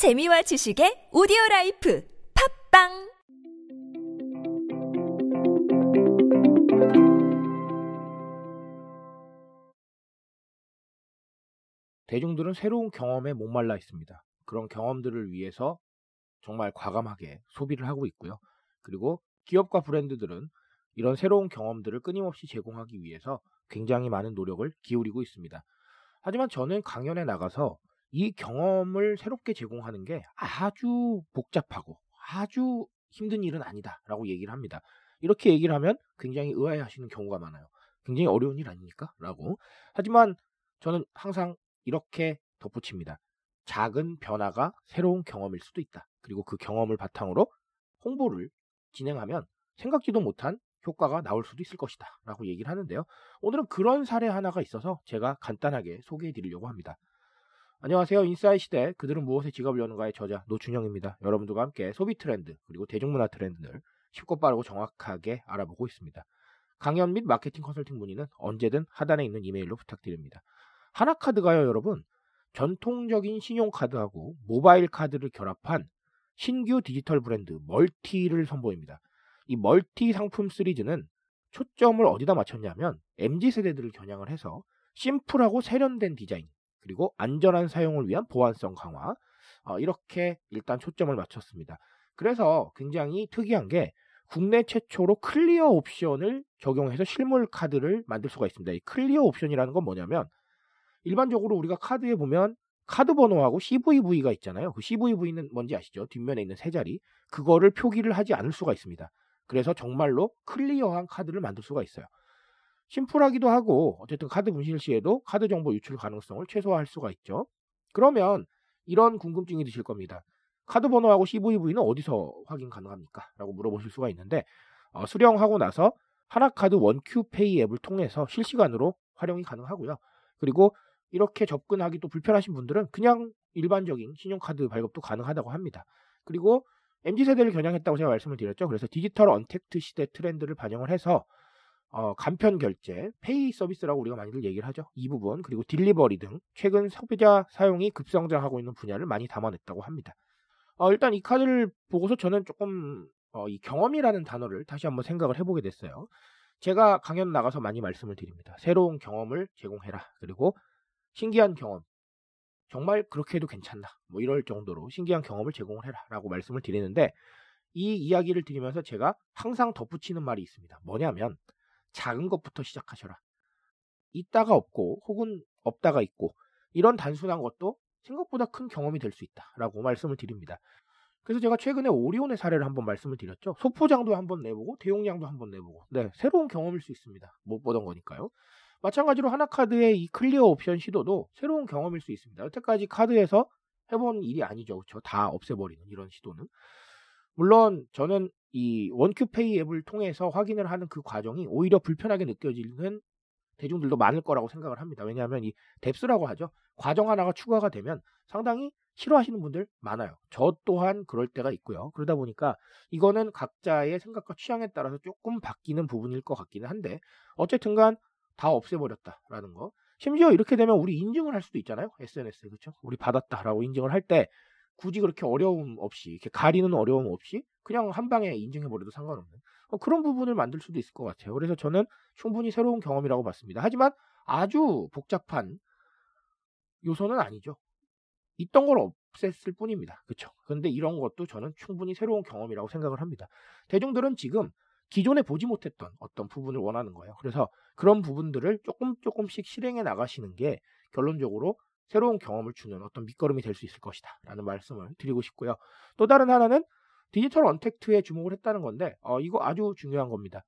재미와 지식의 오디오 라이프 팟빵 대중들은 새로운 경험에 목말라 있습니다. 그런 경험들을 위해서 정말 과감하게 소비를 하고 있고요. 그리고 기업과 브랜드들은 이런 새로운 경험들을 끊임없이 제공하기 위해서 굉장히 많은 노력을 기울이고 있습니다. 하지만 저는 강연에 나가서 이 경험을 새롭게 제공하는 게 아주 복잡하고 아주 힘든 일은 아니다라고 얘기를 합니다. 이렇게 얘기를 하면 굉장히 의아해하시는 경우가 많아요. 굉장히 어려운 일 아닙니까? 라고. 하지만 저는 항상 이렇게 덧붙입니다. 작은 변화가 새로운 경험일 수도 있다. 그리고 그 경험을 바탕으로 홍보를 진행하면 생각지도 못한 효과가 나올 수도 있을 것이다. 라고 얘기를 하는데요. 오늘은 그런 사례 하나가 있어서 제가 간단하게 소개해 드리려고 합니다. 안녕하세요. 인싸의 시대 그들은 무엇에 지갑을 여는가의 저자 노준영입니다. 여러분들과 함께 소비 트렌드 그리고 대중문화 트렌드를 쉽고 빠르고 정확하게 알아보고 있습니다. 강연 및 마케팅 컨설팅 문의는 언제든 하단에 있는 이메일로 부탁드립니다. 하나카드가요, 여러분. 전통적인 신용카드하고 모바일 카드를 결합한 신규 디지털 브랜드 멀티를 선보입니다. 이 멀티 상품 시리즈는 초점을 어디다 맞췄냐면 MZ 세대들을 겨냥을 해서 심플하고 세련된 디자인 그리고 안전한 사용을 위한 보안성 강화 어, 이렇게 일단 초점을 맞췄습니다. 그래서 굉장히 특이한 게 국내 최초로 clear 옵션을 적용해서 실물 카드를 만들 수가 있습니다. 이 clear 옵션이라는 건 뭐냐면 일반적으로 우리가 카드에 보면 카드 번호하고 CVV가 있잖아요. 그 CVV는 뭔지 아시죠? 뒷면에 있는 세 자리. 그거를 표기를 하지 않을 수가 있습니다. 그래서 정말로 clear한 카드를 만들 수가 있어요. 심플하기도 하고 어쨌든 카드 분실 시에도 카드 정보 유출 가능성을 최소화할 수가 있죠. 그러면 이런 궁금증이 드실 겁니다. 카드 번호하고 CVV는 어디서 확인 가능합니까? 라고 물어보실 수가 있는데 어, 수령하고 나서 하나카드 원큐페이 앱을 통해서 실시간으로 활용이 가능하고요. 그리고 이렇게 접근하기 또 불편하신 분들은 그냥 일반적인 신용카드 발급도 가능하다고 합니다. 그리고 MZ세대를 겨냥했다고 제가 말씀을 드렸죠. 그래서 디지털 언택트 시대 트렌드를 반영을 해서 어, 간편 결제, 페이 서비스라고 우리가 많이들 얘기를 하죠. 이 부분, 그리고 delivery 등 최근 소비자 사용이 급성장하고 있는 분야를 많이 담아냈다고 합니다. 어, 일단 이 카드를 보고서 저는 조금 어, 이 경험이라는 단어를 다시 한번 생각을 해보게 됐어요. 제가 강연 나가서 많이 말씀을 드립니다. 새로운 경험을 제공해라. 그리고 신기한 경험. 정말 그렇게 해도 괜찮나. 뭐 이럴 정도로 신기한 경험을 제공을 해라. 라고 말씀을 드리는데 이 이야기를 드리면서 제가 항상 덧붙이는 말이 있습니다. 뭐냐면 작은 것부터 시작하셔라. 있다가 없고 혹은 없다가 있고 이런 단순한 것도 생각보다 큰 경험이 될 수 있다라고 말씀을 드립니다. 그래서 제가 최근에 오리온의 사례를 한번 말씀을 드렸죠. 소포장도 한번 내보고 대용량도 한번 내보고 네 새로운 경험일 수 있습니다. 못 보던 거니까요. 마찬가지로 하나카드의 이 clear 옵션 시도도 새로운 경험일 수 있습니다. 여태까지 카드에서 해본 일이 아니죠. 그렇죠? 다 없애버리는 이런 시도는. 물론 저는 이 원큐페이 앱을 통해서 확인을 하는 그 과정이 오히려 불편하게 느껴지는 대중들도 많을 거라고 생각을 합니다. 왜냐하면 이 depth라고 하죠. 과정 하나가 추가가 되면 상당히 싫어하시는 분들 많아요. 저 또한 그럴 때가 있고요. 그러다 보니까 이거는 각자의 생각과 취향에 따라서 조금 바뀌는 부분일 것 같기는 한데 어쨌든 간 다 없애버렸다라는 거. 심지어 이렇게 되면 우리 인증을 할 수도 있잖아요. SNS에 그렇죠? 우리 받았다라고 인증을 할 때 굳이 그렇게 어려움 없이 이렇게 가리는 어려움 없이 그냥 한 방에 인증해버려도 상관없는 어, 그런 부분을 만들 수도 있을 것 같아요. 그래서 저는 충분히 새로운 경험이라고 봤습니다. 하지만 아주 복잡한 요소는 아니죠. 있던 걸 없앴을 뿐입니다. 그렇죠? 그런데 이런 것도 저는 충분히 새로운 경험이라고 생각을 합니다. 대중들은 지금 기존에 보지 못했던 어떤 부분을 원하는 거예요. 그래서 그런 부분들을 조금 조금씩 실행해 나가시는 게 결론적으로 새로운 경험을 주는 어떤 밑거름이 될 수 있을 것이다. 라는 말씀을 드리고 싶고요. 또 다른 하나는 디지털 언택트에 주목을 했다는 건데, 어, 이거 아주 중요한 겁니다.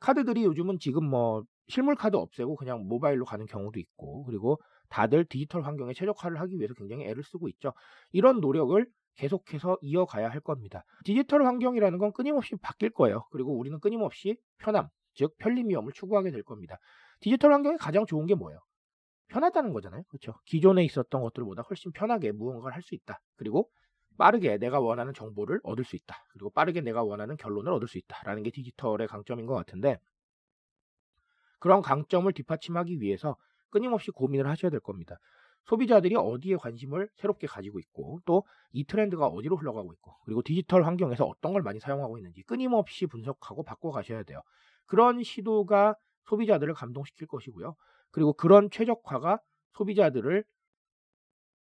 카드들이 요즘은 지금 뭐 실물 카드 없애고 그냥 모바일로 가는 경우도 있고, 그리고 다들 디지털 환경에 최적화를 하기 위해서 굉장히 애를 쓰고 있죠. 이런 노력을 계속해서 이어가야 할 겁니다. 디지털 환경이라는 건 끊임없이 바뀔 거예요. 그리고 우리는 끊임없이 편함, 즉 위험을 추구하게 될 겁니다. 디지털 환경이 가장 좋은 게 뭐예요? 편하다는 거잖아요. 그렇죠? 기존에 있었던 것들보다 훨씬 편하게 무언가를 할 수 있다. 그리고 빠르게 내가 원하는 정보를 얻을 수 있다. 그리고 빠르게 내가 원하는 결론을 얻을 수 있다라는 게 디지털의 강점인 것 같은데 그런 강점을 뒷받침하기 위해서 끊임없이 고민을 하셔야 될 겁니다. 소비자들이 어디에 관심을 새롭게 가지고 있고 또 이 트렌드가 어디로 흘러가고 있고 그리고 디지털 환경에서 어떤 걸 많이 사용하고 있는지 끊임없이 분석하고 바꿔 가셔야 돼요. 그런 시도가 소비자들을 감동시킬 것이고요. 그리고 그런 최적화가 소비자들을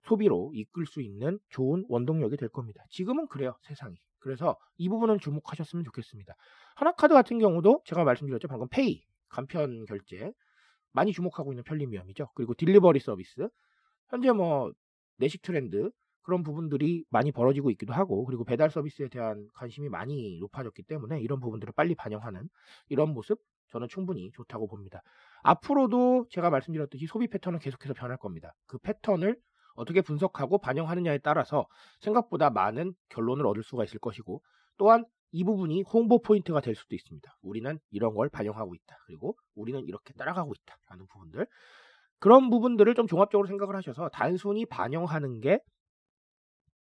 소비로 이끌 수 있는 좋은 원동력이 될 겁니다. 지금은 그래요, 세상이. 그래서 이 부분은 주목하셨으면 좋겠습니다. 하나카드 같은 경우도 제가 말씀드렸죠. 방금 페이, 간편 결제 많이 주목하고 있는 편리미엄이죠. 그리고 delivery 서비스 현재 뭐 내식 트렌드 그런 부분들이 많이 벌어지고 있기도 하고 그리고 배달 서비스에 대한 관심이 많이 높아졌기 때문에 이런 부분들을 빨리 반영하는 이런 모습 저는 충분히 좋다고 봅니다. 앞으로도 제가 말씀드렸듯이 소비 패턴은 계속해서 변할 겁니다. 그 패턴을 어떻게 분석하고 반영하느냐에 따라서 생각보다 많은 결론을 얻을 수가 있을 것이고 또한 이 부분이 홍보 포인트가 될 수도 있습니다. 우리는 이런 걸 반영하고 있다. 그리고 우리는 이렇게 따라가고 있다. 라는 부분들. 그런 부분들을 좀 종합적으로 생각을 하셔서 단순히 반영하는 게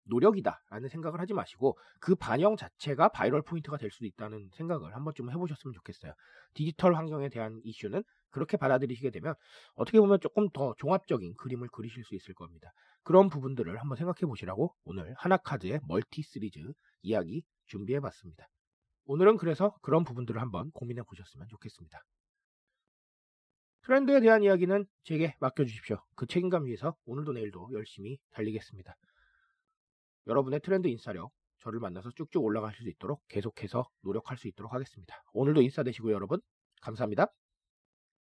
노력이다라는 생각을 하지 마시고 그 반영 자체가 바이럴 포인트가 될 수도 있다는 생각을 한 번쯤 해보셨으면 좋겠어요. 디지털 환경에 대한 이슈는 그렇게 받아들이시게 되면 어떻게 보면 조금 더 종합적인 그림을 그리실 수 있을 겁니다. 그런 부분들을 한번 생각해 보시라고 오늘 하나카드의 멀티 시리즈 이야기 준비해 봤습니다. 오늘은 그래서 그런 부분들을 한번 고민해 보셨으면 좋겠습니다. 트렌드에 대한 이야기는 제게 맡겨주십시오. 그 책임감 위에서 오늘도 내일도 열심히 달리겠습니다. 여러분의 트렌드 인싸력 저를 만나서 쭉쭉 올라가실 수 있도록 계속해서 노력할 수 있도록 하겠습니다. 오늘도 인싸 되시고요, 여러분. 감사합니다.